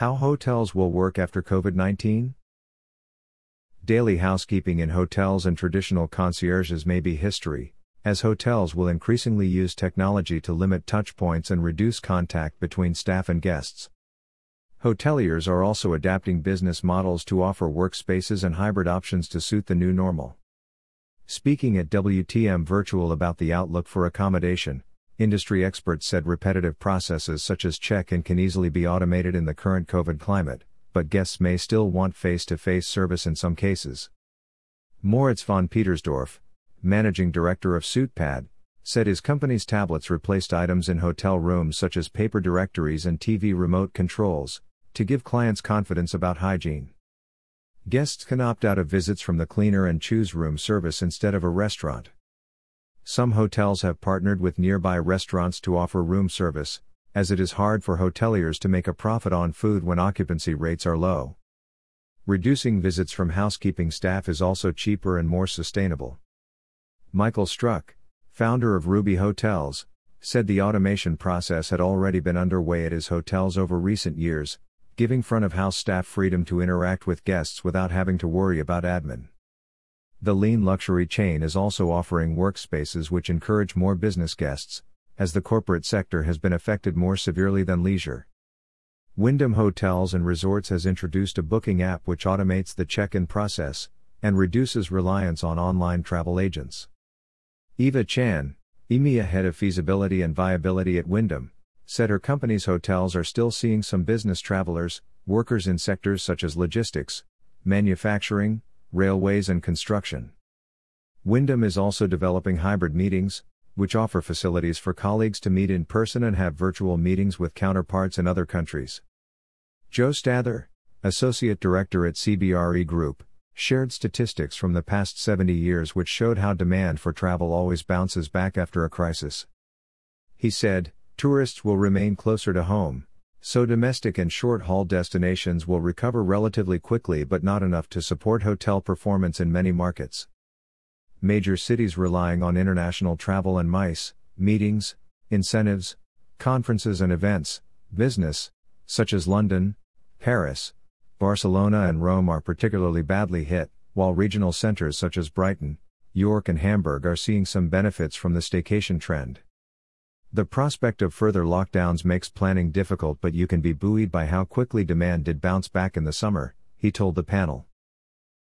How hotels will work after COVID 19? Daily housekeeping in hotels and traditional concierges may be history, as hotels will increasingly use technology to limit touchpoints and reduce contact between staff and guests. Hoteliers are also adapting business models to offer workspaces and hybrid options to suit the new normal. Speaking at WTM Virtual about the outlook for accommodation, industry experts said repetitive processes such as check in can easily be automated in the current COVID climate, but guests may still want face to face service in some cases. Moritz von Petersdorff, managing director of SuitePad, said his company's tablets replaced items in hotel rooms such as paper directories and TV remote controls, to give clients confidence about hygiene. Guests can opt out of visits from the cleaner and choose room service instead of a restaurant. Some hotels have partnered with nearby restaurants to offer room service, as it is hard for hoteliers to make a profit on food when occupancy rates are low. Reducing visits from housekeeping staff is also cheaper and more sustainable. Michael Struck, founder of Ruby Hotels, said the automation process had already been underway at his hotels over recent years, giving front of house staff freedom to interact with guests without having to worry about admin. The lean luxury chain is also offering workspaces which encourage more business guests, as the corporate sector has been affected more severely than leisure. Wyndham Hotels and Resorts has introduced a booking app which automates the check in process and reduces reliance on online travel agents. Eva Chan, EMEA head of feasibility and viability at Wyndham, said her company's hotels are still seeing some business travelers, workers in sectors such as logistics, manufacturing, railways, and construction. Wyndham is also developing hybrid meetings, which offer facilities for colleagues to meet in person and have virtual meetings with counterparts in other countries. Joe Stather, Associate Director at CBRE Group, shared statistics from the past 70 years which showed how demand for travel always bounces back after a crisis. He said, Tourists will remain closer to home, so domestic and short haul destinations will recover relatively quickly but not enough to support hotel performance in many markets. Major cities relying on international travel and MICE, meetings, incentives, conferences and events, business, such as London, Paris, Barcelona and Rome are particularly badly hit, while regional centers such as Brighton, York and Hamburg are seeing some benefits from the staycation trend. The prospect of further lockdowns makes planning difficult, but you can be buoyed by how quickly demand did bounce back in the summer, he told the panel.